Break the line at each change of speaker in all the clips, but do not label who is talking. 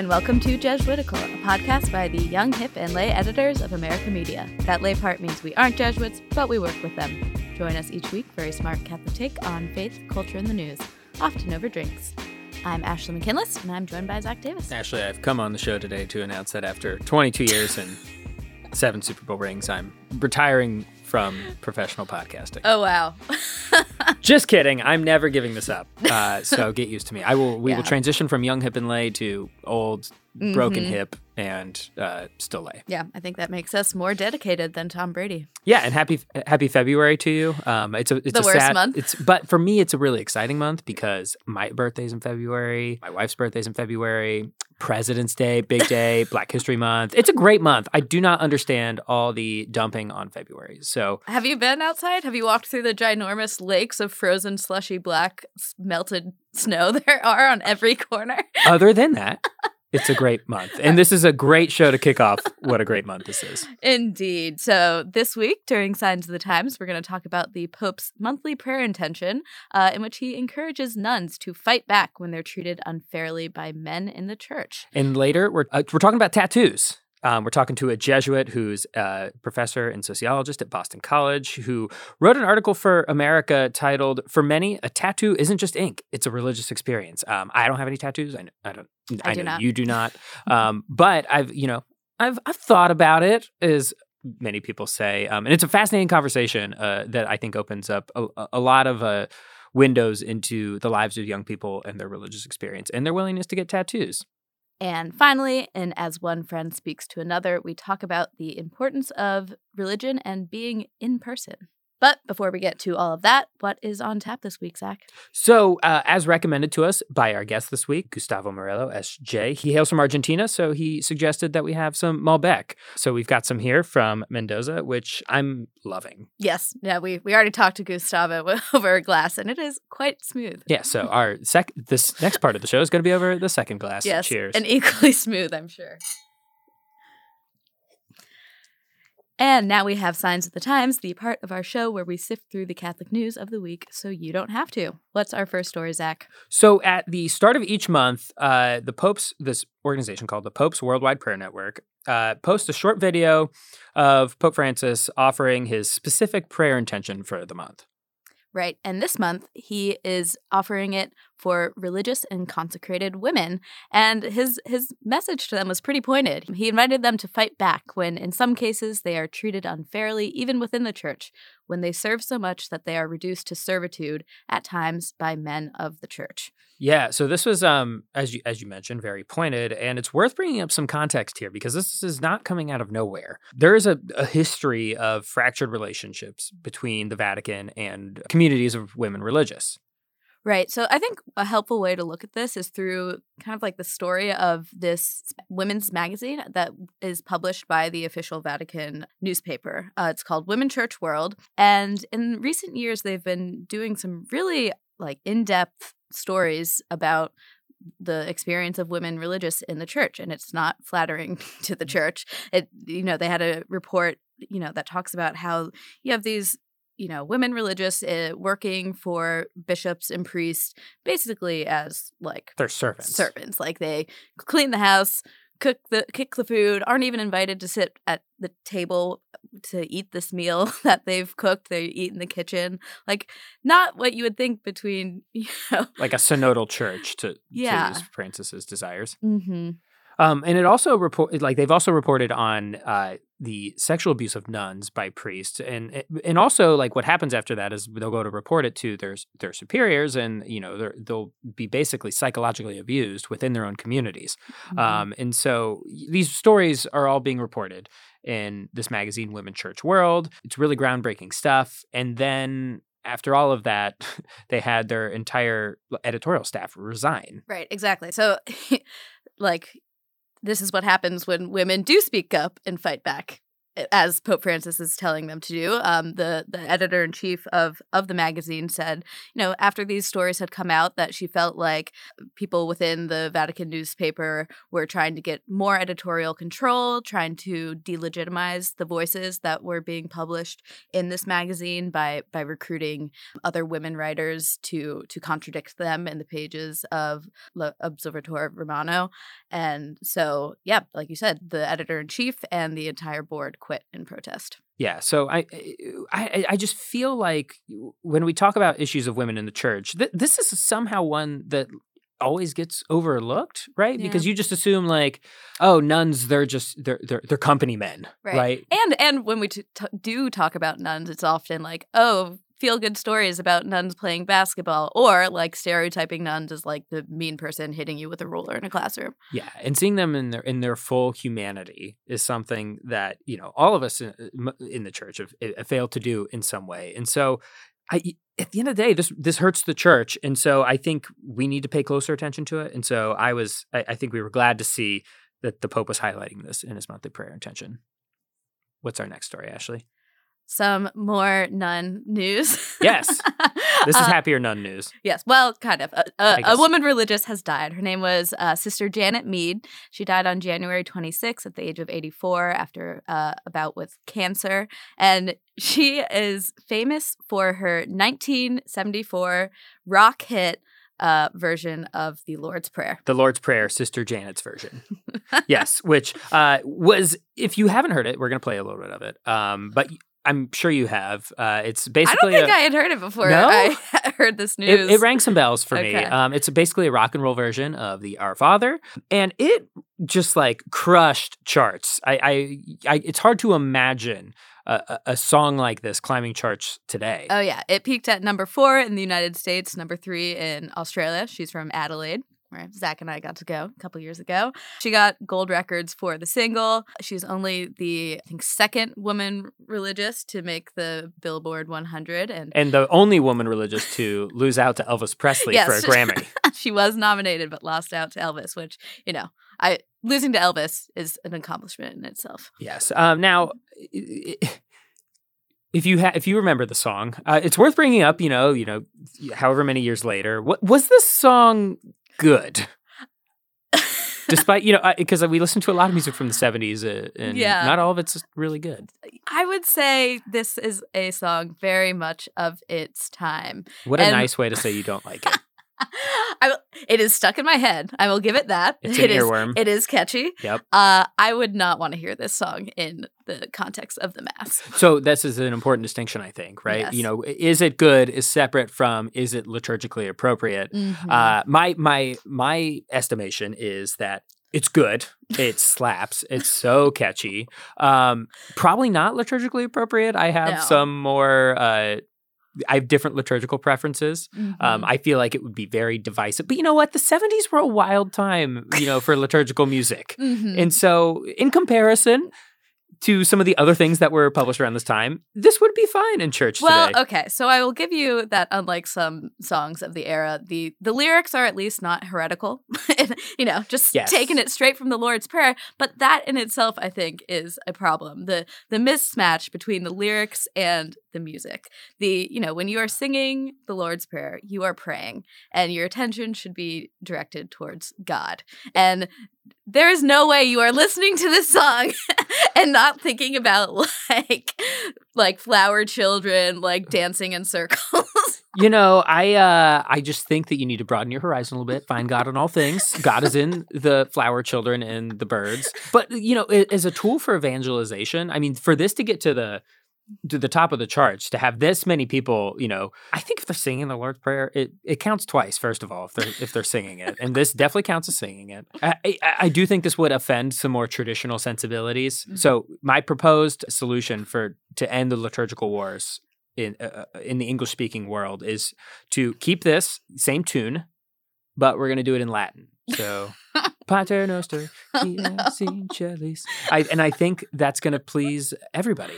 And welcome to Jesuitical, a podcast by the young, hip, and lay editors of America Media. That lay part means we aren't Jesuits, but we work with them. Join us each week for a smart Catholic take on faith, culture, and the news, often over drinks. I'm Ashley McKinless, and I'm joined by Zach Davis.
Ashley, I've come on the show today to announce that after 22 years and seven Super Bowl rings, I'm retiring from professional podcasting.
Oh wow!
Just kidding. I'm never giving this up. Uh, so get used to me. I will. We
Yeah.
will transition from young hip and lay to old broken
Mhm.
hip and uh, still lay.
Yeah, I think that makes us more dedicated than Tom Brady.
Yeah, and happy happy February to you. Um, it's a it's
The
a
worst
sad,
month.
It's but for me, it's a really exciting month because my birthday's in February, my wife's birthday's in February, President's Day, big day, Black History Month. It's a great month. I do not understand all the dumping on February. So
Have you been outside? Have you walked through the ginormous lakes of frozen, slushy black melted snow there are on every corner?
other than that, it's a great month, and this is a great show to kick off. What a great month this is.
Indeed. So, this week during Signs of the Times, we're going to talk about the Pope's monthly prayer intention, uh, in which he encourages nuns to fight back when they're treated unfairly by men in the church.
And later, we're uh, we're talking about tattoos. Um, we're talking to a Jesuit who's a professor and sociologist at Boston College who wrote an article for America titled "For Many, a Tattoo Isn't Just Ink; It's a Religious Experience." Um, I don't have any tattoos. I, I don't.
I
I,
do
know
not.
you do not. Um, but I've you know I've I've thought about it as many people say, um, and it's a fascinating conversation uh, that I think opens up a, a lot of. Uh, windows into the lives of young people and their religious experience and their willingness to get tattoos.
And finally, and as one friend speaks to another, we talk about the importance of religion and being in person. But before we get to all of that, what is on tap this week, Zach?
So, uh, as recommended to us by our guest this week, Gustavo Morello, SJ, he hails from Argentina, so he suggested that we have some Malbec. So, we've got some here from Mendoza, which I'm loving.
Yes, yeah, we, we already talked to Gustavo over a glass, and it is quite smooth.
Yeah, so our sec this next part of the show is going to be over the second glass.
yes,
Cheers.
and equally smooth, I'm sure. And now we have Signs of the Times, the part of our show where we sift through the Catholic news of the week so you don't have to. What's our first story, Zach?
So at the start of each month, uh, the Pope's this organization called the Pope's Worldwide Prayer Network uh, posts a short video of Pope Francis offering his specific prayer intention for the month.
Right. And this month, he is offering it for religious and consecrated women. And his, his message to them was pretty pointed. He invited them to fight back when, in some cases, they are treated unfairly, even within the church, when they serve so much that they are reduced to servitude at times by men of the church.
Yeah, so this was, um, as you as you mentioned, very pointed, and it's worth bringing up some context here because this is not coming out of nowhere. There is a, a history of fractured relationships between the Vatican and communities of women religious.
Right. So I think a helpful way to look at this is through kind of like the story of this women's magazine that is published by the official Vatican newspaper. Uh, it's called Women Church World. And in recent years, they've been doing some really like in depth stories about the experience of women religious in the church and it's not flattering to the church it you know they had a report you know that talks about how you have these you know, women religious uh, working for bishops and priests basically as like
They're servants.
servants. Like they clean the house, cook the cook the food, aren't even invited to sit at the table to eat this meal that they've cooked. They eat in the kitchen. Like not what you would think between, you know.
Like a synodal church to,
Yeah.
to use Francis's desires.
Mm-hmm.
Um, and it also report like they've also reported on uh, the sexual abuse of nuns by priests and eh, and also like what happens after that is they'll go to report it to their their superiors and you know they'll be basically psychologically abused within their own communities mm-hmm. um, and so these stories are all being reported in this magazine women church world it's really groundbreaking stuff and then after all of that, they had their entire editorial staff resign.
Right, exactly. So, like, this is what happens when women do speak up and fight back as Pope Francis is telling them to do. Um, the the editor in chief of of the magazine said, you know, after these stories had come out, that she felt like people within the Vatican newspaper were trying to get more editorial control, trying to delegitimize the voices that were being published in this magazine by by recruiting other women writers to to contradict them in the pages of L'Osservatore Romano. And so, yeah, like you said, the editor in chief and the entire board quit in protest.
Yeah, so uh, I, I, I just feel like when we talk about issues of women in the church, th- this is somehow one that always gets overlooked, right? Yeah. Because you just assume like, oh, nuns, they're just they're they're, they're company men, right? right?
And and when we t- t- do talk about nuns, it's often like, oh, feel good stories about nuns playing basketball or like stereotyping nuns as like the mean person hitting you with a ruler in a classroom.
Yeah, and seeing them in their in their full humanity is something that, you know, all of us uh, in, in the church have, have failed to do in some way. And so I at the end of the day, this this hurts the church, and so I think we need to pay closer attention to it. And so I was, I, I think we were glad to see that the Pope was highlighting this in his monthly prayer intention. What's our next story, Ashley?
Some more nun news.
yes. This is uh, happier nun news.
Yes. Well, kind of. A, a, a woman religious has died. Her name was uh, Sister Janet Mead. She died on January 26 at the age of 84 after uh, a bout with cancer. And she is famous for her 1974 rock hit uh, version of the Lord's Prayer.
The Lord's Prayer, Sister Janet's version. yes, which uh, was, if you haven't heard it, we're going to play a little bit of it. Um, but I'm sure you have. Uh, it's basically.
I don't think a, I had heard it before. No? I heard this news.
It, it rang some bells for okay. me. Um, it's basically a rock and roll version of the Our Father, and it just like crushed charts. I, I, I it's hard to imagine a, a, song like this climbing charts today.
Oh yeah, it peaked at number four in the United States, number three in Australia. She's from Adelaide where Zach and I got to go a couple years ago. She got gold records for the single. She's only the I think second woman religious to make the Billboard 100 and
and the only woman religious to lose out to Elvis Presley yes, for a Grammy.
she was nominated but lost out to Elvis, which, you know, I losing to Elvis is an accomplishment in itself.
Yes. Um, now if you ha- if you remember the song, uh, it's worth bringing up. You know, you know, however many years later, what was this song good. Despite you know, because we listen to a lot of music from the '70s, uh, and yeah. not all of it's really good.
I would say this is a song very much of its time.
What a and... nice way to say you don't like it.
I, it is stuck in my head. I will give it that.
It's an it earworm.
Is, it is catchy.
Yep.
Uh, I would not want to hear this song in the context of the mass.
So this is an important distinction, I think, right? Yes. You know, is it good is separate from is it liturgically appropriate? Mm-hmm. Uh, my my my estimation is that it's good. It slaps. It's so catchy. Um, probably not liturgically appropriate. I have no. some more uh, I have different liturgical preferences. Um, mm-hmm. Um, I feel like it would be very divisive. But you know what? The 70s were a wild time, you know, for liturgical music. Mm-hmm. And so, in comparison, to some of the other things that were published around this time, this would be fine in church
well,
today.
okay. So I will give you that unlike some songs of the era, the the lyrics are at least not heretical. you know, just yes. taking it straight from the Lord's Prayer. But that in itself, I think, is a problem. The the mismatch between the lyrics and the music. The, you know, when you are singing the Lord's Prayer, you are praying and your attention should be directed towards God. And there is no way you are listening to this song and not thinking about like like flower children like dancing in circles.
you know, I uh I just think that you need to broaden your horizon a little bit. Find God in all things. God is in the flower children and the birds. But you know, as a tool for evangelization, I mean, for this to get to the to the top of the charts to have this many people. You know, I think if they're singing the Lord's Prayer, it, it counts twice. First of all, if they're if they're singing it, and this definitely counts as singing it. I, I, I do think this would offend some more traditional sensibilities. Mm-hmm. So my proposed solution for to end the liturgical wars in uh, uh in the English speaking world is to keep this same tune, but we're going to do it in Latin. So Pater Noster, oh, no. I, and I think that's going to please everybody.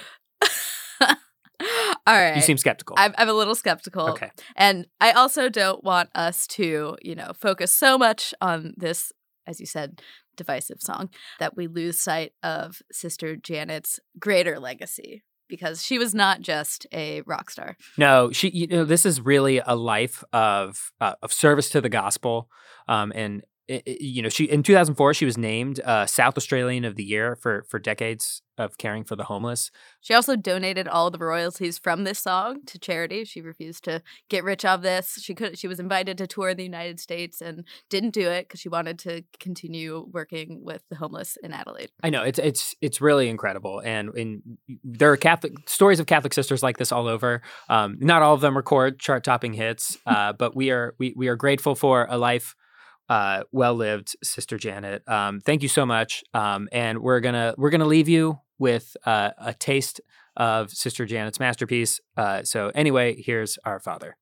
All right.
You seem skeptical.
I'm, I'm, a little skeptical.
Okay.
And I also don't want us to, you know, focus so much on this, as you said, divisive song that we lose sight of Sister Janet's greater legacy because she was not just a rock star.
No, she. You know, this is really a life of uh, of service to the gospel, um, and you know, she in 2004 she was named uh, South Australian of the Year for for decades of caring for the homeless.
She also donated all the royalties from this song to charity. She refused to get rich off this. She could she was invited to tour the United States and didn't do it because she wanted to continue working with the homeless in Adelaide.
I know it's it's it's really incredible, and in there are Catholic stories of Catholic sisters like this all over. Um, not all of them record chart topping hits, uh, but we are we we are grateful for a life uh, well lived, Sister Janet. Um, thank you so much. Um, and we're gonna we're gonna leave you with uh, a taste of Sister Janet's masterpiece. Uh, so anyway, here's our Father.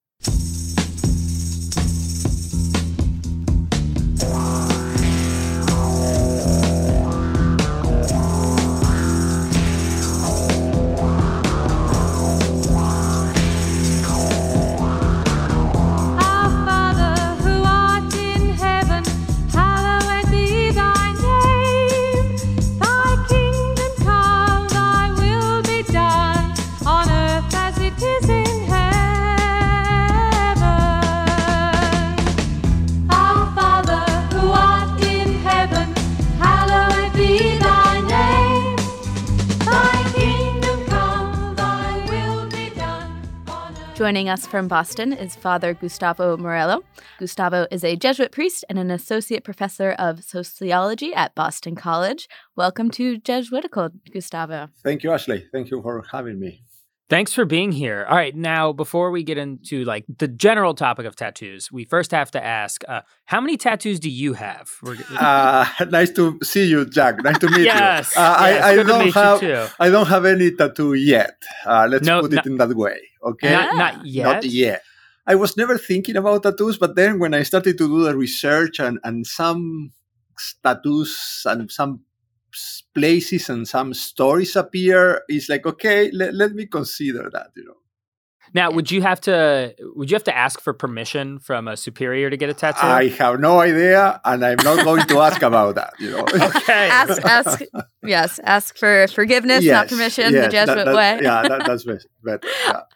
Joining us from Boston is Father Gustavo Morello. Gustavo is a Jesuit priest and an associate professor of sociology at Boston College. Welcome to Jesuitical, Gustavo.
Thank you, Ashley. Thank you for having me.
Thanks for being here. All right, now before we get into like the general topic of tattoos, we first have to ask, uh, how many tattoos do you have?
uh, nice to see you, Jack. Nice to meet
yes,
you.
Uh, yes,
I, I don't have I don't have any tattoo yet. Uh, let's no, put it in that way. Okay,
not, not yet.
Not yet. I was never thinking about tattoos, but then when I started to do the research and, and some tattoos and some places and some stories appear, it's like, okay, let, let me consider that, you know.
Now, would you have to would you have to ask for permission from a superior to get a tattoo?
I have no idea, and I'm not going to ask about that. You know.
okay.
ask, ask, yes, ask for forgiveness, yes, not permission, yes, the Jesuit
that, that,
way.
yeah, that, that's better. Yeah.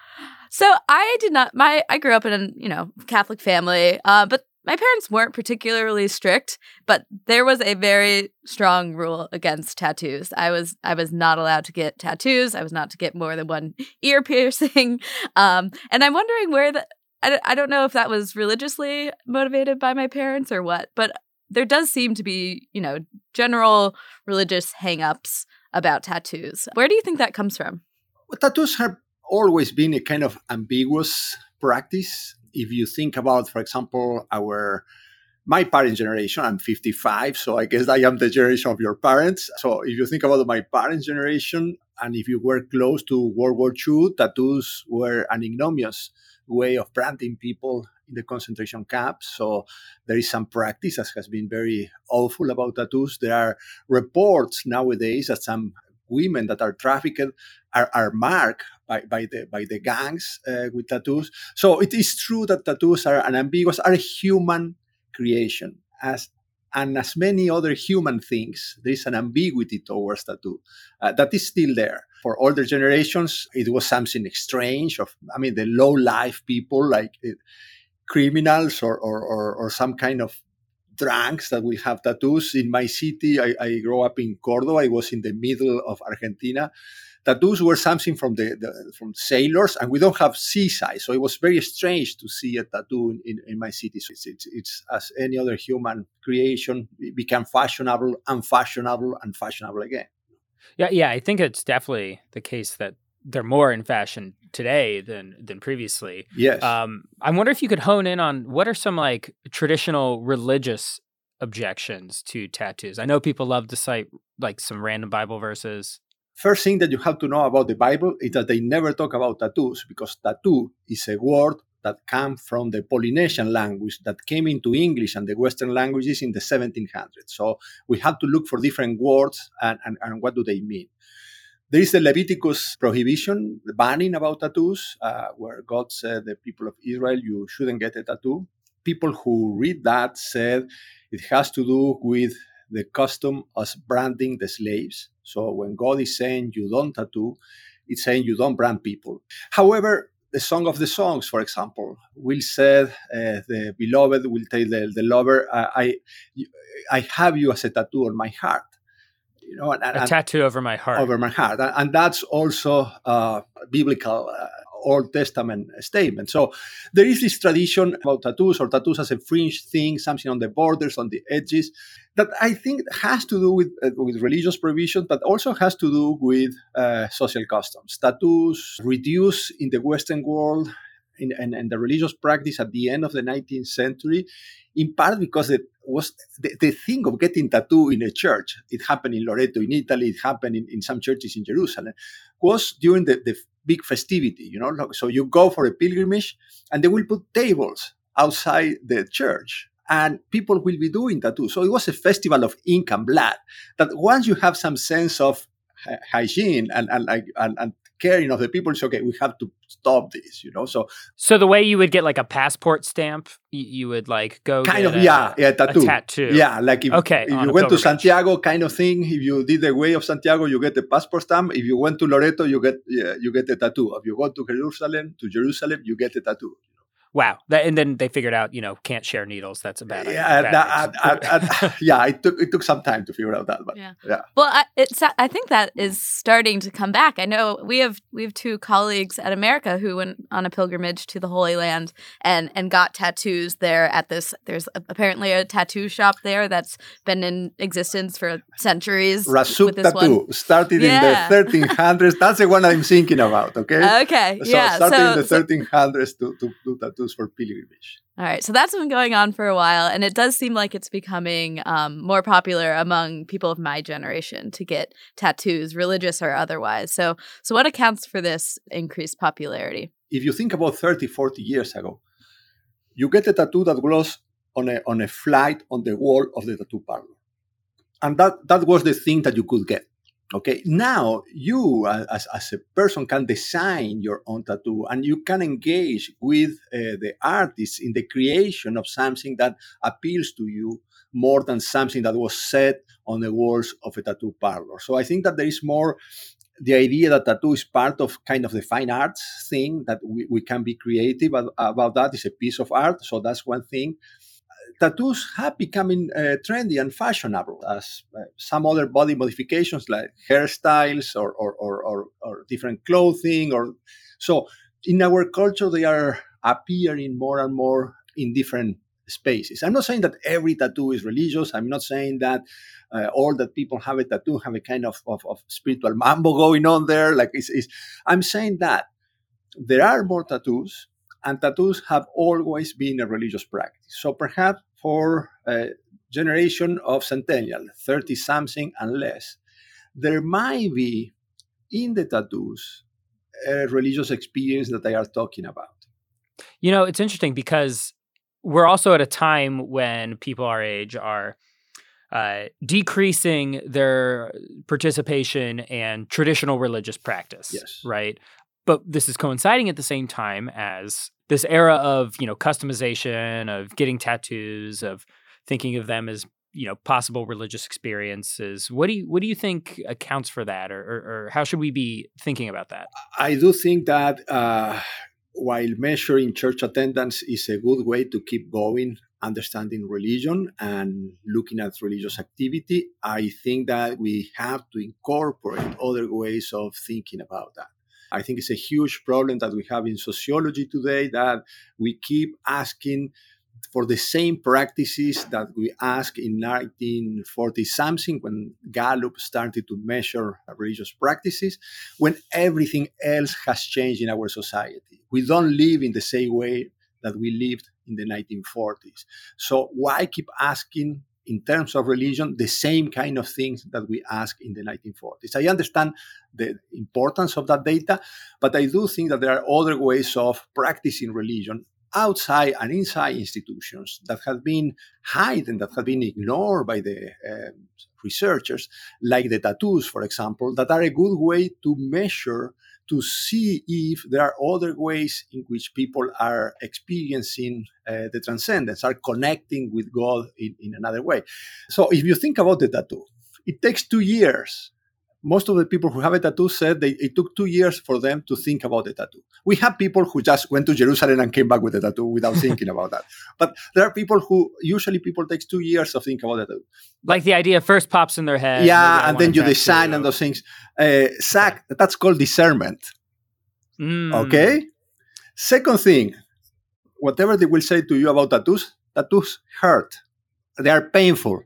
So I did not. My I grew up in a you know Catholic family, uh, but my parents weren't particularly strict. But there was a very strong rule against tattoos. I was I was not allowed to get tattoos. I was not to get more than one ear piercing. Um, and I'm wondering where the I, I don't know if that was religiously motivated by my parents or what, but there does seem to be you know general religious hangups about tattoos. Where do you think that comes from?
Well, tattoos have always been a kind of ambiguous practice. If you think about, for example, our my parents' generation, I'm 55, so I guess I am the generation of your parents. So if you think about my parents' generation, and if you were close to World War II, tattoos were an ignominious way of branding people in the concentration camps. So there is some practice that has been very awful about tattoos. There are reports nowadays that some women that are trafficked are, are marked by, by the by the gangs uh, with tattoos. So it is true that tattoos are an ambiguous, are a human creation, as and as many other human things, there is an ambiguity towards tattoo uh, that is still there. For older generations, it was something strange. Of I mean, the low life people like uh, criminals or, or, or, or some kind of drunks that will have tattoos. In my city, I, I grew up in Cordoba. I was in the middle of Argentina tattoos were something from the, the, from sailors, and we don't have seaside, so it was very strange to see a tattoo in, in my city. So it's, it's, it's, as any other human creation, it became fashionable, unfashionable, and fashionable again.
Yeah, yeah, I think it's definitely the case that they're more in fashion today than than previously.
Yes.
Um, I wonder if you could hone in on what are some like traditional religious objections to tattoos. I know people love to cite like some random Bible verses.
First thing that you have to know about the Bible is that they never talk about tattoos because tattoo is a word that came from the Polynesian language that came into English and the Western languages in the 1700s. So we have to look for different words and, and, and what do they mean. There is the Leviticus prohibition, the banning about tattoos, uh, where God said the people of Israel, you shouldn't get a tattoo. People who read that said it has to do with the custom of branding the slaves. So when God is saying you don't tattoo, it's saying you don't brand people. However, the Song of the Songs, for example, will say uh, the beloved will tell the, the lover, I, I have you as a tattoo on my heart.
You know, and, a and, tattoo over my heart.
Over my heart, and, that's also uh, biblical. Uh, Old Testament statement. So there is this tradition about tattoos or tattoos as a fringe thing, something on the borders, on the edges, that I think has to do with, uh, with religious provision, but also has to do with uh, social customs. Tattoos reduce in the Western world in, in, the religious practice at the end of the 19th century, in part because it was the, the thing of getting tattoo in a church. It happened in Loreto in Italy, it happened in, in some churches in Jerusalem, was during the, the big festivity, you know. So you go for a pilgrimage and they will put tables outside the church and people will be doing tattoo. So it was a festival of ink and blood that once you have some sense of hygiene and, and, and, and caring of the people it's okay we have to stop this you know so
so the way you would get like a passport stamp you, you would like go
kind of
a,
yeah yeah tattoo.
tattoo.
Yeah like if,
okay
if you went to santiago kind of thing if you did the way of santiago you get the passport stamp. If you went to loreto you get yeah, you get the tattoo. If you go to jerusalem to jerusalem you get the tattoo
Wow. That, and then they figured out, you know, can't share needles. That's a bad
yeah,
idea.
Bad I, I, yeah, it took it took some time to figure out that, but yeah. yeah.
Well, I, it's I think that is starting to come back. I know we have we have two colleagues at America who went on a pilgrimage to the Holy Land and and got tattoos there at this. There's apparently a tattoo shop there that's been in existence for centuries.
Razzouk tattoo one. started yeah. in the 1300s. That's the one I'm thinking about. Okay.
Okay.
So
yeah.
Started
so,
in the 1300s to, to do tattoos for pilgrimage.
All right, so that's been going on for a while, and it does seem like it's becoming um, more popular among people of my generation to get tattoos, religious or otherwise. So, so what accounts for this increased popularity?
If you think about 30, 40 years ago, you get a tattoo that was on a on a flight on the wall of the tattoo parlor, and that that was the thing that you could get. Okay, now you as, as a person can design your own tattoo and you can engage with uh, the artist in the creation of something that appeals to you more than something that was set on the walls of a tattoo parlor. So I think that there is more the idea that tattoo is part of kind of the fine arts thing that we, we can be creative about that is a piece of art. So that's one thing tattoos have becoming uh, trendy and fashionable as uh, some other body modifications like hairstyles or, or, or, or, different clothing or so in our culture they are appearing more and more in different spaces. I'm not saying that every tattoo is religious. I'm not saying that uh, all that people have a tattoo have a kind of, of, of spiritual mambo going on there. Like it's, it's, i'm saying that there are more tattoos and tattoos have always been a religious practice. So perhaps for a generation of centennial, 30 something and less, there might be in the tattoos a religious experience that they are talking about.
You know, it's interesting because we're also at a time when people our age are uh, decreasing their participation and traditional religious practice.
Yes.
Right. But this is coinciding at the same time as this era of you know customization of getting tattoos of thinking of them as you know possible religious experiences. What do you what do you think accounts for that or, or, or how should we be thinking about that?
I do think that uh, while measuring church attendance is a good way to keep going understanding religion and looking at religious activity i think that we have to incorporate other ways of thinking about that I think it's a huge problem that we have in sociology today that we keep asking for the same practices that we asked in 1940 something when Gallup started to measure religious practices, when everything else has changed in our society. We don't live in the same way that we lived in the 1940s. So why keep asking in terms of religion the same kind of things that we asked in the 1940s? I understand the importance of that data, but I do think that there are other ways of practicing religion outside and inside institutions that have been hidden, that have been ignored by the uh, researchers, like the tattoos, for example, that are a good way to measure, to see if there are other ways in which people are experiencing uh, the transcendence, are connecting with God in, in another way. So if you think about the tattoo, it takes two years most of the people who have a tattoo said they, it took two years for them to think about the tattoo. We have people who just went to Jerusalem and came back with a tattoo without thinking about that. But there are people who usually people takes two years to think about the tattoo.
Like the idea first pops in their head.
Yeah, and then you design and those things. Uh, Zach, that's called discernment. Mm. Okay. Second thing, whatever they will say to you about tattoos, tattoos hurt. They are painful.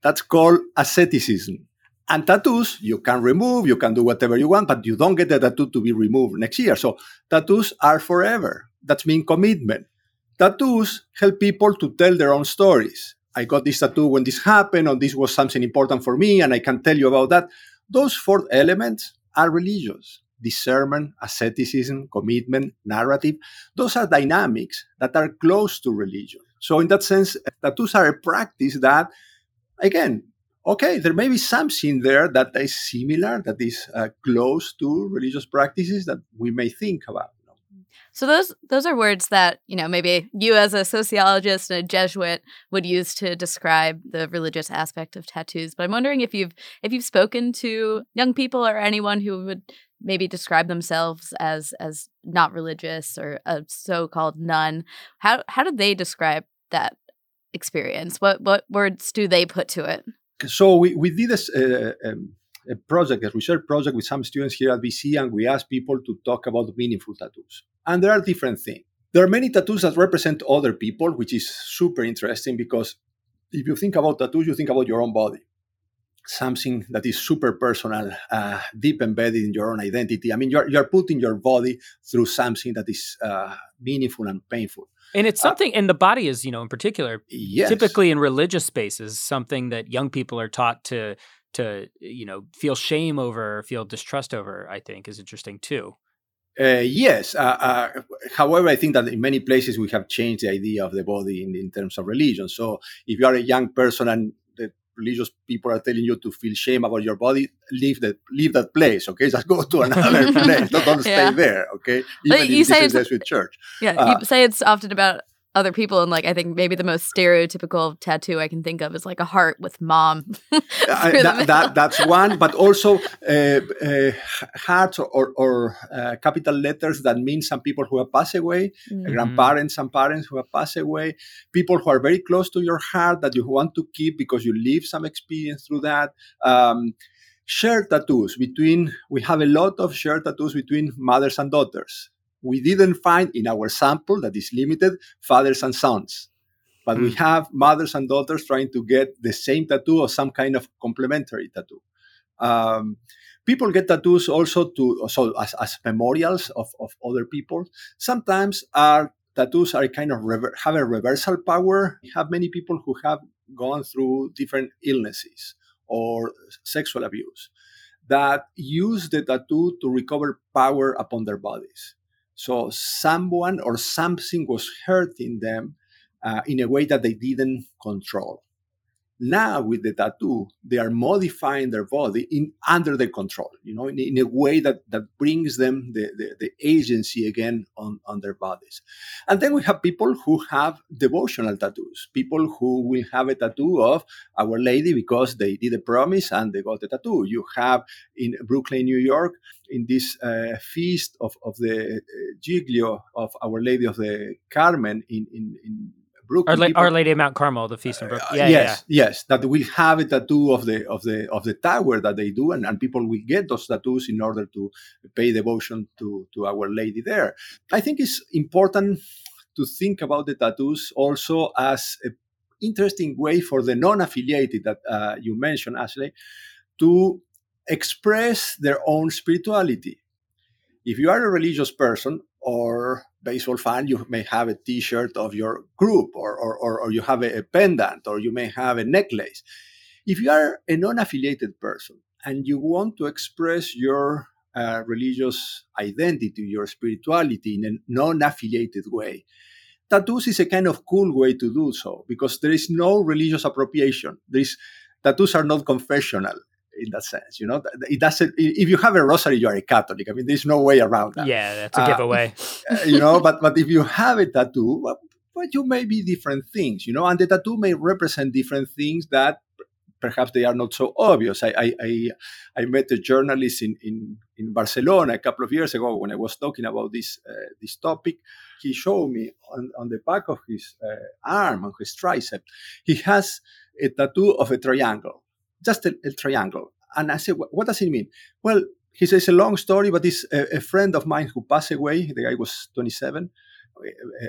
That's called asceticism and tattoos, you can remove, you can do whatever you want, but you don't get the tattoo to be removed next year. So tattoos are forever. That's mean commitment. Tattoos help people to tell their own stories. I got this tattoo when this happened, or this was something important for me, and I can tell you about that. Those four elements are religious discernment, asceticism, commitment, narrative. Those are dynamics that are close to religion. So, in that sense, tattoos are a practice that, again, okay, there may be something there that is similar, that is uh, close to religious practices that we may think about.
So those those are words that you know maybe you as a sociologist and a Jesuit would use to describe the religious aspect of tattoos. But I'm wondering if you've if you've spoken to young people or anyone who would maybe describe themselves as as not religious or a so-called none. How how did they describe that experience? What what words do they put to it?
So we, we did a, a, a, project, a research project with some students here at BC, and we asked people to talk about meaningful tattoos. And there are different things. There are many tattoos that represent other people, which is super interesting because if you think about tattoos, you think about your own body, something that is super personal, uh, deep embedded in your own identity. I mean, you're, you're putting your body through something that is uh, meaningful and painful.
And it's uh, something, uh, and the body is, you know, in particular, yes. typically in religious spaces, something that young people are taught to to you know feel shame over, feel distrust over. I think is interesting too.
Uh, yes. Uh, uh, however, I think that in many places we have changed the idea of the body in, in terms of religion. So if you are a young person and religious people are telling you to feel shame about your body, leave that leave that place. Okay, just go to another place. Don't, don't yeah. stay there. Okay,
even you say it's
with church.
Yeah, uh, you say it's often about other people and like i think maybe the most stereotypical tattoo i can think of is like a heart with mom uh,
that, that, that's one but also uh, uh, hearts or, or uh, capital letters that mean some people who have passed away mm-hmm. grandparents and parents who have passed away people who are very close to your heart that you want to keep because you live some experience through that um, shared tattoos between we have a lot of shared tattoos between mothers and daughters we didn't find in our sample that is limited fathers and sons but mm. we hmm. have mothers and daughters trying to get the same tattoo or some kind of complementary tattoo um, people get tattoos also to so as, as memorials of, of other people sometimes our tattoos are kind of rever- have a reversal power we have many people who have gone through different illnesses or sexual abuse that use the tattoo to recover power upon their bodies so someone or something was hurting them uh, in a way that they didn't control. Now with the tattoo, they are modifying their body in under their control, you know, in, in a way that, that brings them the, the, the, agency again on, on their bodies. And then we have people who have devotional tattoos, people who will have a tattoo of Our Lady because they did a promise and they got a tattoo. You have in Brooklyn, New York, in this uh, feast of, of the uh, Giglio of Our Lady of the Carmen in, in, in Brooklyn.
Our, La- people, Our, Lady of Mount Carmel, the feast in Brooklyn. Uh, yeah,
yes,
yeah.
yes, that will have a tattoo of the of the of the tower that they do, and, and people will get those tattoos in order to pay devotion to to Our Lady there. I think it's important to think about the tattoos also as an interesting way for the non-affiliated that uh, you mentioned, Ashley, to express their own spirituality. If you are a religious person or baseball fan, you may have a T-shirt of your group, or or, or, or you have a, a pendant, or you may have a necklace. If you are a non-affiliated person and you want to express your uh, religious identity, your spirituality in a non-affiliated way, tattoos is a kind of cool way to do so because there is no religious appropriation. There is tattoos are not confessional in that sense. You know, it doesn't. If you have a rosary, you are a Catholic. I mean, there's no way around that.
Yeah, that's a uh, giveaway.
you know, but but if you have a tattoo, well, but you may be different things. You know, and the tattoo may represent different things that perhaps they are not so obvious. I I, I, I met a journalist in, in in Barcelona a couple of years ago when I was talking about this uh, this topic. He showed me on, on the back of his uh, arm, on his tricep, he has a tattoo of a triangle just a, a triangle. And I said, what does it mean? Well, he says a long story, but it's a, a, friend of mine who passed away. The guy was 27,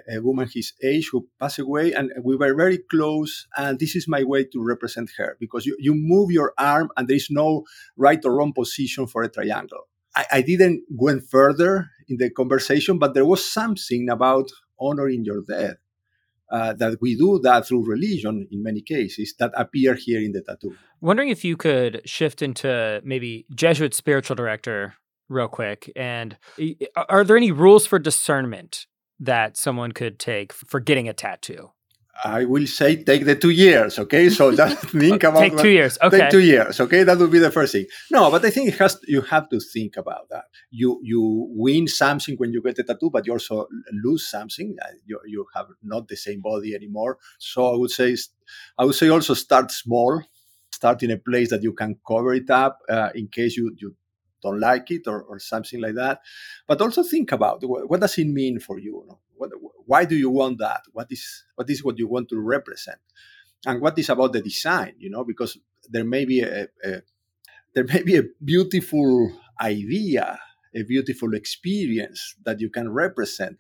a, a, woman his age who passed away, and we were very close. And this is my way to represent her because you, you move your arm, and there is no right or wrong position for a triangle. I, I didn't go further in the conversation, but there was something about honoring your dead uh, that we do that through religion in many cases that appear here in the tattoo.
Wondering if you could shift into maybe Jesuit spiritual director real quick. And are there any rules for discernment that someone could take for getting a tattoo?
I will say take the two years, okay? So just think about
take two years, okay?
Take two years, okay? That would be the first thing. No, but I think it has you have to think about that. You you win something when you get a tattoo, but you also lose something. Uh, you you have not the same body anymore. So I would say I would say also start small, start in a place that you can cover it up uh, in case you you don't like it or, or something like that. But also think about what, what does it mean for you? you know? What, why do you want that? What is what is what you want to represent? And what is about the design? You know, because there may be a, a there may be a beautiful idea, a beautiful experience that you can represent,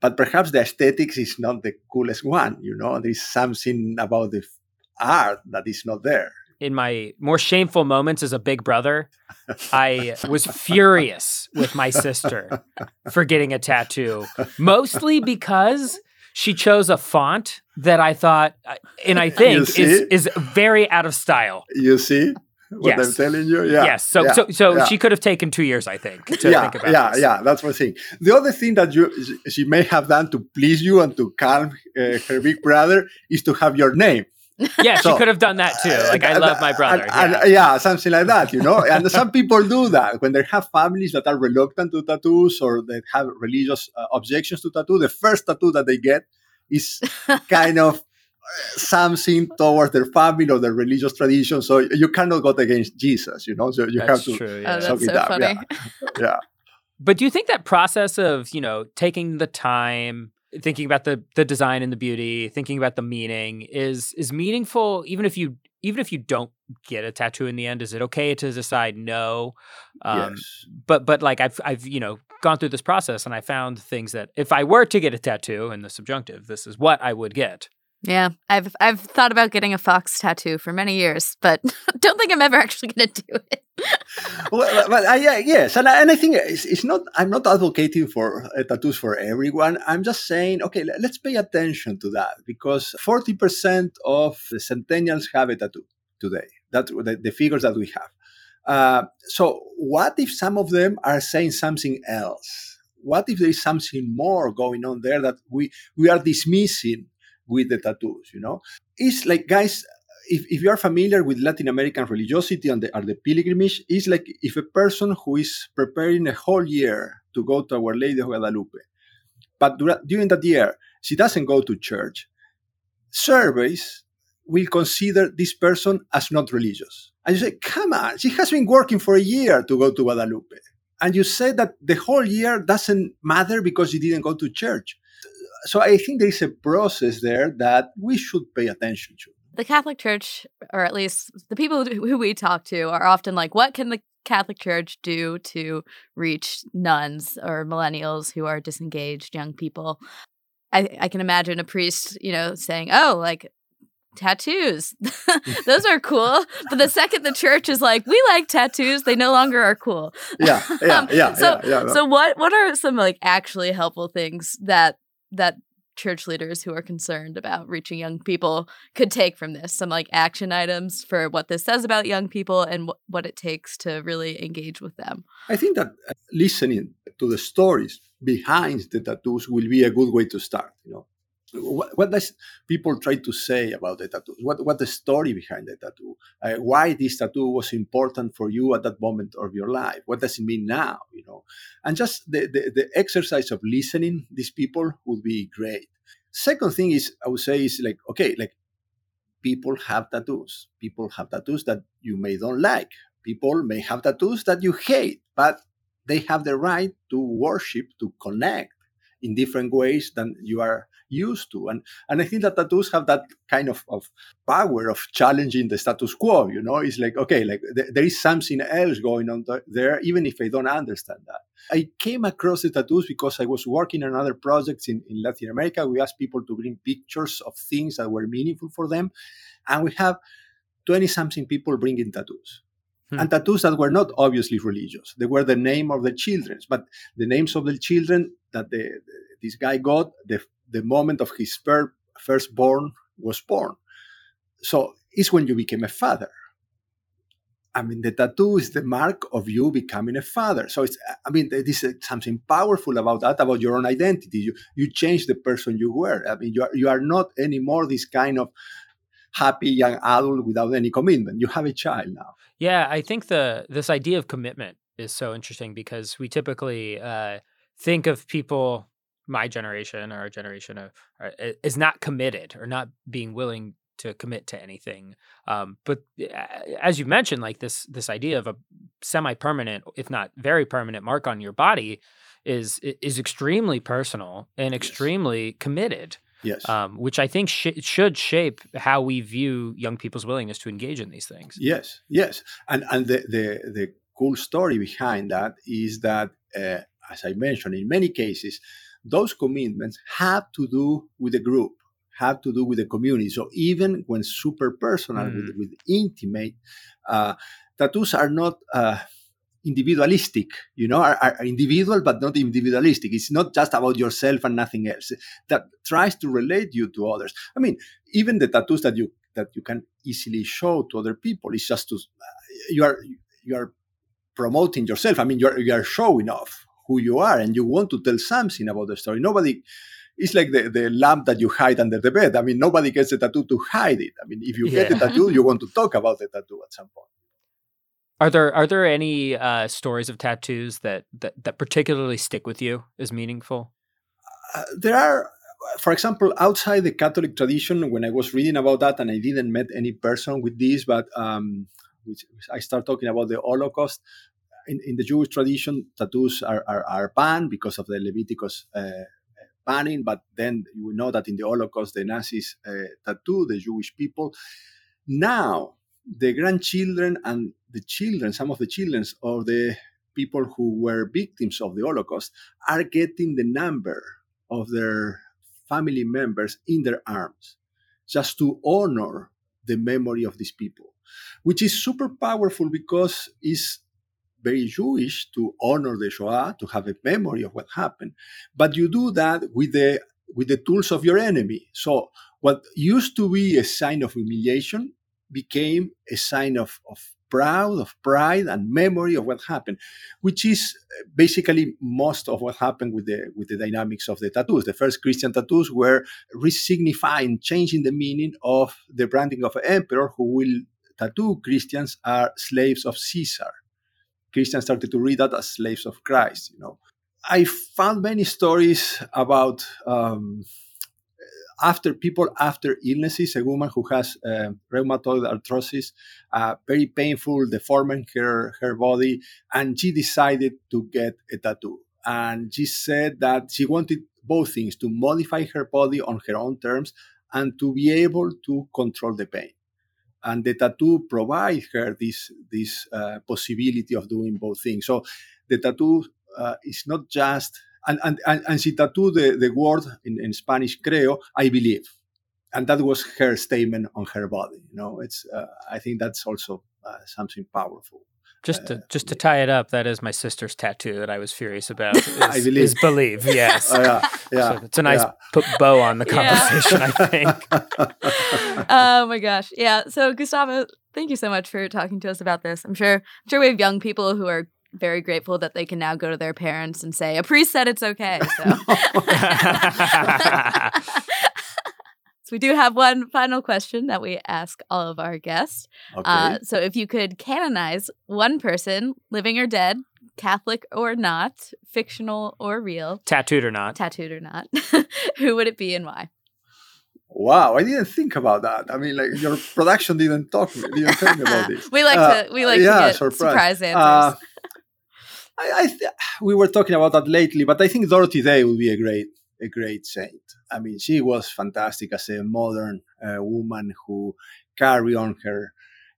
but perhaps the aesthetics is not the coolest one. You know, there's something about the art that is not there
in my more shameful moments as a big brother, I was furious with my sister for getting a tattoo, mostly because she chose a font that I thought, uh, and I think is is very out of style.
You see what yes. I'm telling you? Yeah.
Yes. So
yeah.
so so yeah. she could have taken two years, I think, to
yeah,
think about
Yeah,
this.
yeah, that's one thing. The other thing that you she may have done to please you and to calm uh, her big brother is to have your name
yeah, so, she could have done that too. Like, I love my brother.
And,
and,
yeah. something like that, you know. and some people do that when they have families that are reluctant to tattoos or they have religious uh, objections to tattoo. The first tattoo that they get is kind of uh, something towards their family or their religious tradition. So you cannot go against Jesus, you know. So you
that's
have to.
True, yeah.
Oh, that's so funny.
Yeah. yeah.
But do you think that process of you know taking the time thinking about the the design and the beauty, thinking about the meaning is is meaningful even if you even if you don't get a tattoo in the end is it okay to decide no
um, yes.
but but like i've i've you know gone through this process and i found things that if i were to get a tattoo in the subjunctive this is what i would get
yeah, I've I've thought about getting a fox tattoo for many years, but don't think I'm ever actually going to do it.
well, but I, uh, yes, and I, and I think it's, it's not. I'm not advocating for uh, tattoos for everyone. I'm just saying, okay, let's pay attention to that because 40 percent of the centennials have a tattoo today. That's the, the figures that we have. Uh, so, what if some of them are saying something else? What if there is something more going on there that we we are dismissing? With the tattoos, you know? It's like, guys, if, if you are familiar with Latin American religiosity and the, or the pilgrimage, it's like if a person who is preparing a whole year to go to Our Lady of Guadalupe, but during that year, she doesn't go to church, surveys will consider this person as not religious. And you say, come on, she has been working for a year to go to Guadalupe. And you say that the whole year doesn't matter because she didn't go to church so I think there is a process there that we should pay attention to.
The Catholic Church, or at least the people who we talk to, are often like, what can the Catholic Church do to reach nones or millennials who are disengaged young people? I, I can imagine a priest, you know, saying, "Oh, like tattoos, those are cool." But the second the church is like, "We like tattoos," they no longer are cool.
Yeah, yeah,
Um,
yeah.
so,
yeah, yeah,
so what what are some like actually helpful things that that church leaders who are concerned about reaching young people could take from this? Some like action items for what this says about young people and wh- what it takes to really engage with them.
I think that uh, listening to the stories behind the tattoos will be a good way to start. You know, what, what does people try to say about the tattoo? What what the story behind the tattoo? Uh, why this tattoo was important for you at that moment of your life? What does it mean now? You know, and just the the, the exercise of listening these people would be great. Second thing is, I would say is like okay, like people have tattoos. People have tattoos that you may don't like. People may have tattoos that you hate, but they have the right to worship, to connect in different ways than you are used to. And and I think that tattoos have that kind of, of power of challenging the status quo. You know, it's like, okay, like th- there is something else going on th- there, even if I don't understand that. I came across the tattoos because I was working on other projects in, in Latin America. We asked people to bring pictures of things that were meaningful for them. And we have 20 something people bringing tattoos.
Hmm.
And tattoos that were not obviously religious. They were the name of the children, but the names of the children that the, the- this guy got the, the moment of his fir- firstborn was born. So it's when you became a father. I mean, the tattoo is the mark of you becoming a father. So it's, I mean, there is something powerful about that, about your own identity. You, you change the person you were. I mean, you are, you are not anymore this kind of happy young adult without any commitment. You have a child now.
Yeah, I think the this idea of commitment is so interesting because we typically uh, think of people, my generation or our generation, of, uh, is not committed or not being willing to commit to anything. Um, but uh, as you mentioned, like this this idea of a semi-permanent, if not very permanent, mark on your body is is extremely personal and
Yes.
extremely committed.
Yes.
Um, which I think sh- should shape how we view young people's willingness to engage in these things.
Yes, yes, and and the the, the cool story behind that is that, uh, as I mentioned, in many cases, those commitments have to do with the group, have to do with the community. So even when super personal, with,
Mm.
with intimate, uh, tattoos are not. Uh, individualistic you know are, are individual but not individualistic it's not just about yourself and nothing else that tries to relate you to others i mean even the tattoos that you that you can easily show to other people is just to you are you are promoting yourself i mean you are, you are showing off who you are and you want to tell something about the story. Nobody it's like the, the lamp that you hide under the bed. I mean nobody gets a tattoo to hide it. I mean if you get a tattoo you want to talk about the tattoo at some point.
Are there are there any uh, stories of tattoos that, that that particularly stick with you as meaningful?
uh, there are for example outside the catholic tradition when i was reading about that and i didn't met any person with this but um, which i start talking about the holocaust in, in the jewish tradition tattoos are, are, are banned because of the leviticus uh, banning but then you know that in the holocaust the nazis uh, tattoo the jewish people. Now the grandchildren and the children some of the children of the people who were victims of the holocaust are getting the number of their family members in their arms just to honor the memory of these people, which is super powerful because it's very Jewish to honor the Shoah, to have a memory of what happened. But you do that with the with the tools of your enemy. So what used to be a sign of humiliation became a sign of, of proud, of pride, and memory of what happened, which is eh, basically most of what happened with the with the dynamics of the tattoos. The first Christian tattoos were resignifying, changing the meaning of the branding of an emperor who will tattoo Christians are slaves of Caesar. Christians started to read that as slaves of Christ. You know, I found many stories about um, after people after illnesses. A woman who has uh, rheumatoid arthritis, uh, very painful, deforming her her body, and she decided to get a tattoo. And she said that she wanted both things: to modify her body on her own terms and to be able to control the pain and the tattoo provides her this this uh, possibility of doing both things. So the tattoo uh, is not just and, and, and, and she tattooed the, the word in, in Spanish, creo, I believe. And that was her statement on her body. You know, it's, uh, I think that's also uh, something powerful.
Just to uh, just to tie it up, that is my sister's tattoo that I was furious about. Is,
I believe.
is believe, yes.
Oh, yeah, yeah.
So it's a nice
yeah.
put bow on the
Yeah.
conversation, I think.
oh my gosh. Yeah. So Gustavo, thank you so much for talking to us about this. I'm sure I'm sure we have young people who are very grateful that they can now go to their parents and say, a priest said it's okay. So So we do have one final question that we ask all of our guests.
Okay.
Uh, so if you could canonize one person, living or dead, Catholic or not, fictional or real,
Tattooed or not.
tattooed or not, who would it be and why?
wow, I didn't think about that. I mean, like your production didn't talk didn't tell me about this.
we like
Uh,
to we like
yeah,
to get
surprise.
surprise, answers.
Uh, I, I th- we were talking about that lately, but I think Dorothy Day would be a great a great saint. I mean, she was fantastic as a modern uh, woman who carried on her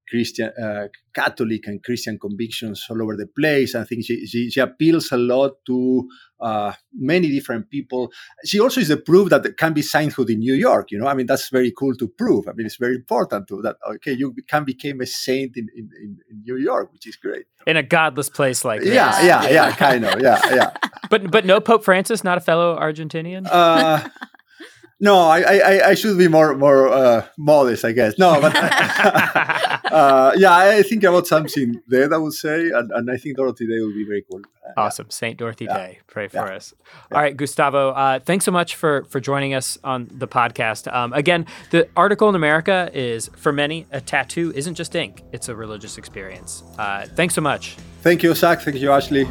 Christian, uh, Catholic and Christian convictions all over the place. I think she, she, she appeals a lot to uh, many different people. She also is a proof that there can be sainthood in New York. You know, I mean, that's very cool to prove. I mean, it's very important to that. Okay, you can become a saint in, in, in, New York, which is great.
In a godless place like this.
Yeah, yeah, yeah, kind of. Yeah, yeah.
But but no Pope Francis, not a fellow Argentinian?
Uh, no, I, I, I should be more more uh, modest, I guess. No, but uh, yeah, I think about something there. I would say, and, and I think Dorothy Day would be very cool.
Awesome. Saint Dorothy
Yeah.
Day. Pray for
Yeah.
us. All right, Gustavo, uh, thanks so much for, for joining us on the podcast. Um, again, the article in America is for many, a tattoo isn't just ink, it's a religious experience. Uh, thanks so much.
Thank you, Zach. Thank you, Ashley.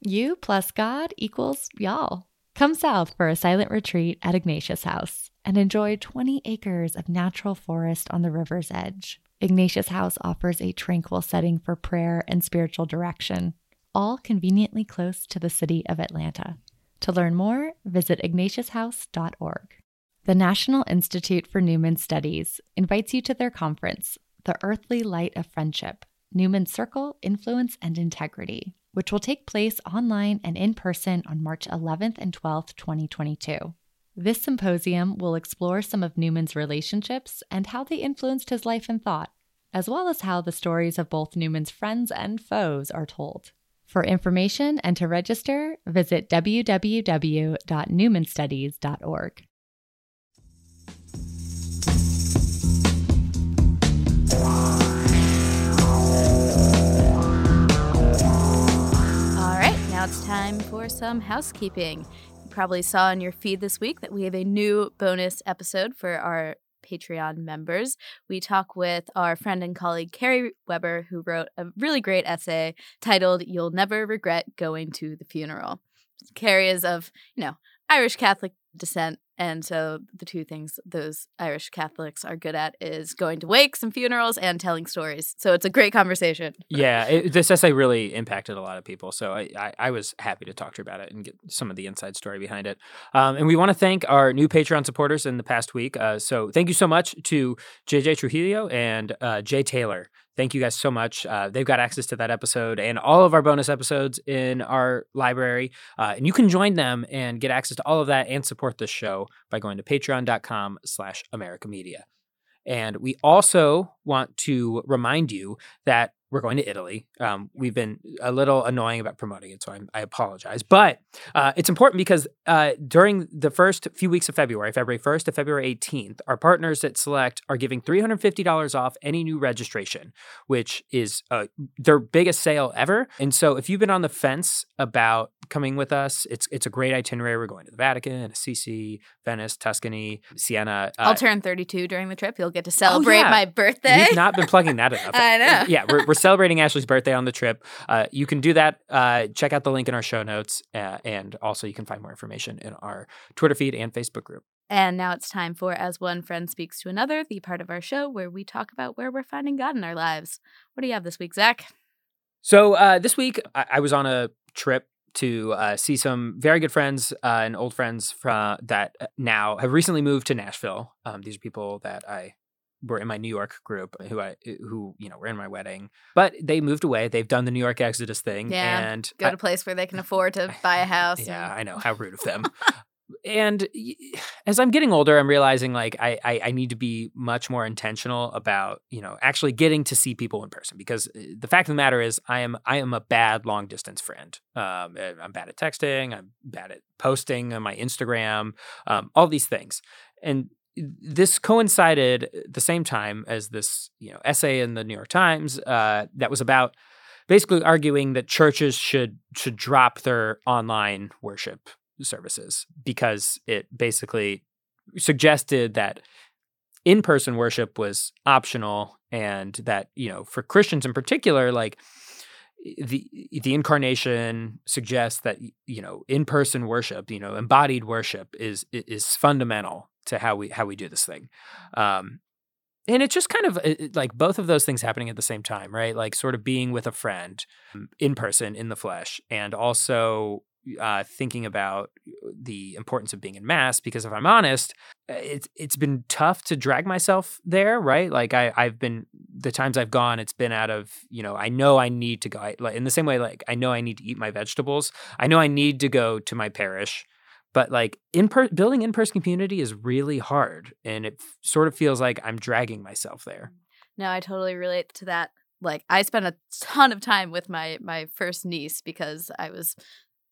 You plus God equals y'all. Come south for a silent retreat at Ignatius House and enjoy 20 acres of natural forest on the river's edge. Ignatius House offers a tranquil setting for prayer and spiritual direction, all conveniently close to the city of Atlanta. To learn more, visit ignatiushouse.org. The National Institute for Newman Studies invites you to their conference, The Earthly Light of Friendship Newman Circle, Influence, and Integrity, which will take place online and in person on March 11th and 12th, 2022. This symposium will explore some of Newman's relationships and how they influenced his life and thought, as well as how the stories of both Newman's friends and foes are told. For information and to register, visit www.newmanstudies.org.
it's time for some housekeeping. You probably saw in your feed this week that we have a new bonus episode for our Patreon members. We talk with our friend and colleague Kerry Weber, who wrote a really great essay titled You'll Never Regret Going to the Funeral. Kerry is of, you know, Irish Catholic descent. And so the two things those Irish Catholics are good at is going to wakes and funerals and telling stories. So it's a great conversation.
Yeah, it, this essay really impacted a lot of people. So I, I, I was happy to talk to her about it and get some of the inside story behind it. Um, and we want to thank our new Patreon supporters in the past week. Uh, so thank you so much to JJ Trujillo and uh, Jay Taylor. Thank you guys so much. Uh, they've got access to that episode and all of our bonus episodes in our library. Uh, and you can join them and get access to all of that and support this show by going to patreon.com slash America Media. And we also want to remind you that we're going to Italy. Um, we've been a little annoying about promoting it, so I'm, I apologize. But uh, it's important because uh, during the first few weeks of February, February 1st to February 18th, our partners at Select are giving $350 off any new registration, which is uh, their biggest sale ever. And so if you've been on the fence about coming with us, it's it's a great itinerary. We're going to the Vatican, Assisi, Venice, Tuscany, Siena.
I'll
Uh,
turn 32 during the trip. You'll get to celebrate
yeah.
my birthday.
We've not been plugging that enough.
I know.
Yeah, we're, we're celebrating Ashley's birthday on the trip. Uh, you can do that. Uh, check out the link in our show notes. Uh, and also, you can find more information in our Twitter feed and Facebook group.
And now it's time for As One Friend Speaks to Another, the part of our show where we talk about where we're finding God in our lives. What do you have this week, Zach?
So uh, this week, I-, I was on a trip to uh, see some very good friends uh, and old friends from that uh, now have recently moved to Nashville. Um, these are people that I were in my New York group who I who you know were in my wedding, but they moved away. They've done the New York Exodus thing,
Yeah,
and
Go
I-
to a place where they can afford to buy a house.
yeah,
and-
I know how rude of them. and as I'm getting older, I'm realizing like I, I I need to be much more intentional about you know actually getting to see people in person because uh, the fact of the matter is I am I am a bad long distance friend. Um, uh, I'm bad at texting. I'm bad at posting on my Instagram. Um, all these things, and this coincided the same time as this you know essay in the New York Times uh, that was about basically arguing that churches should should drop their online worship services because it basically suggested that in-person worship was optional and that you know for Christians in particular like the the incarnation suggests that you know in-person worship you know embodied worship is is fundamental to how we how we do this thing um and it's just kind of uh, like both of those things happening at the same time right like sort of being with a friend um, in person in the flesh and also uh, thinking about the importance of being in mass because if I'm honest, uh, it's it's been tough to drag myself there, right? Like I I've been the times I've gone, it's been out of you know I know I need to go I, like in the same way like I know I need to eat my vegetables. I know I need to go to my parish, but like in per- building in person community is really hard, and it f- sort of feels like I'm dragging myself there. Mm.
No, I totally relate to that. Like I spent a ton of time with my my first niece because I was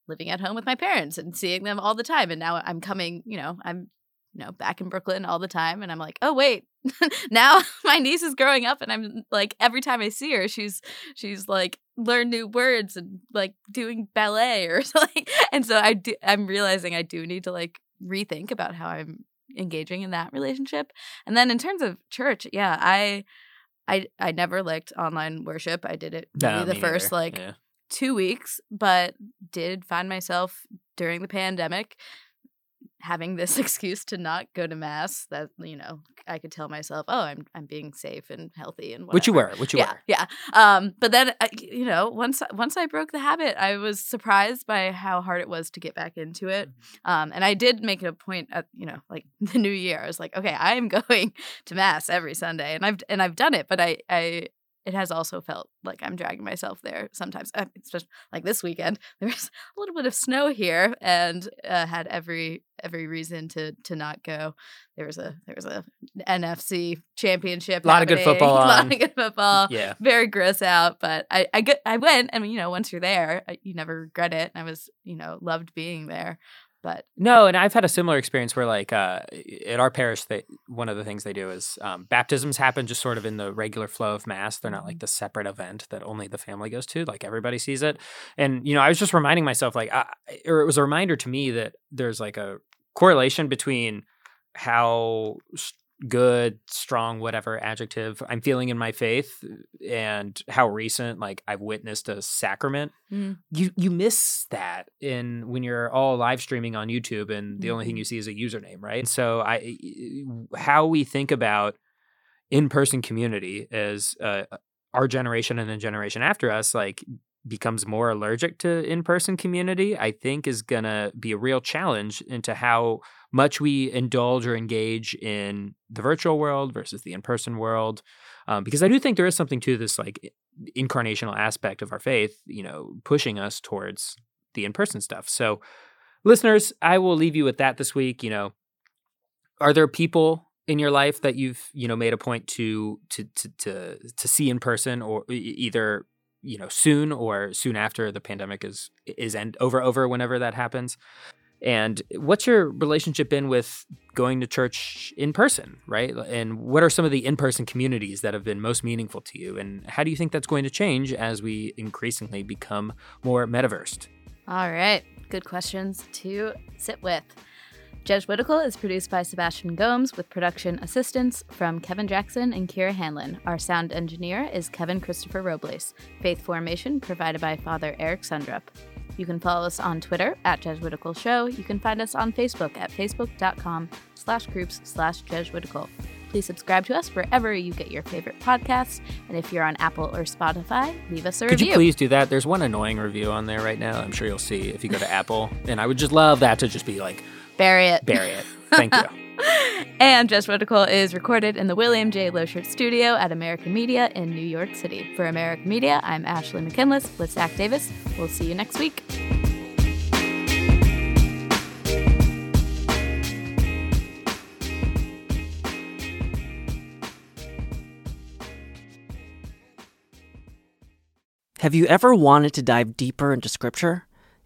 living at home with my parents and seeing them all the time and now I'm coming, you know, I'm you know, back in Brooklyn all the time and I'm like, "Oh wait, now my niece is growing up and I'm like every time I see her, she's she's like learn new words and like doing ballet or something." And so I do I'm realizing I do need to like rethink about how I'm engaging in that relationship. And then in terms of church, yeah, I I I never liked online worship. I did it maybe
No,
the first
neither.
like
Yeah.
two weeks, but did find myself during the pandemic having this excuse to not go to mass that you know i could tell myself oh i'm i'm being safe and healthy and
which you were, which you
yeah
were.
yeah um but then I- you know once once i broke the habit i was surprised by how hard it was to get back into it
Mm-hmm.
um and i did make it a point at you know like the new year i was like okay i am going to mass every sunday and i've and i've done it but i i it has also felt like I'm dragging myself there sometimes. Uh, Especially like this weekend, there was a little bit of snow here, and uh, had every every reason to to not go. There was a there was a NFC championship.
A lot of good football
A lot
on.
of good football.
Yeah.
Very gross out, but I I get I went. I mean, you know, once you're there, you never regret it. And I was you know loved being there. But
No, and I've had a similar experience where, like, uh, at our parish, they one of the things they do is um, baptisms happen just sort of in the regular flow of mass. They're not like the separate event that only the family goes to. Like everybody sees it, and you know, I was just reminding myself, like, I, or it was a reminder to me that there's like a correlation between how good, strong, whatever adjective I'm feeling in my faith, and how recent, like, I've witnessed a sacrament.
Mm,
you you miss that in when you're all live streaming on YouTube and the only thing you see is a username, right? And so I how we think about in-person community as uh, our generation and the generation after us like becomes more allergic to in-person community, I think is going to be a real challenge into how much we indulge or engage in the virtual world versus the in-person world. Um, because I do think there is something to this like incarnational aspect of our faith, you know, pushing us towards the in-person stuff. So, listeners, I will leave you with that this week. You know, are there people in your life that you've you know made a point to to to to, to see in person, or either you know soon or soon after the pandemic is is end over over whenever that happens? And what's your relationship been with going to church in person, right? And what are some of the in person communities that have been most meaningful to you? And how do you think that's going to change as we increasingly become more metaversed?
All right. Good questions to sit with. Jesuitical is produced by Sebastian Gomes with production assistance from Kevin Jackson and Kira Hanlon. Our sound engineer is Kevin Christopher Robles. Faith formation provided by Father Eric Sundrup. You can follow us on Twitter at Jesuitical Show. You can find us on Facebook at facebook.com slash groups slash Jesuitical. Please subscribe to us wherever you get your favorite podcasts. And if you're on Apple or Spotify, leave us a review.
Could
review.
you please do that? There's one annoying review on there right now. I'm sure you'll see if you go to Apple. And I would just love that to just be like,
Bury it.
bury it. Thank you.
and Just Jesuitical is recorded in the William J. Loschert Studio at America Media in New York City. For America Media, I'm Ashley McKinless with Zach Davis. We'll see you next week.
Have you ever wanted to dive deeper into Scripture?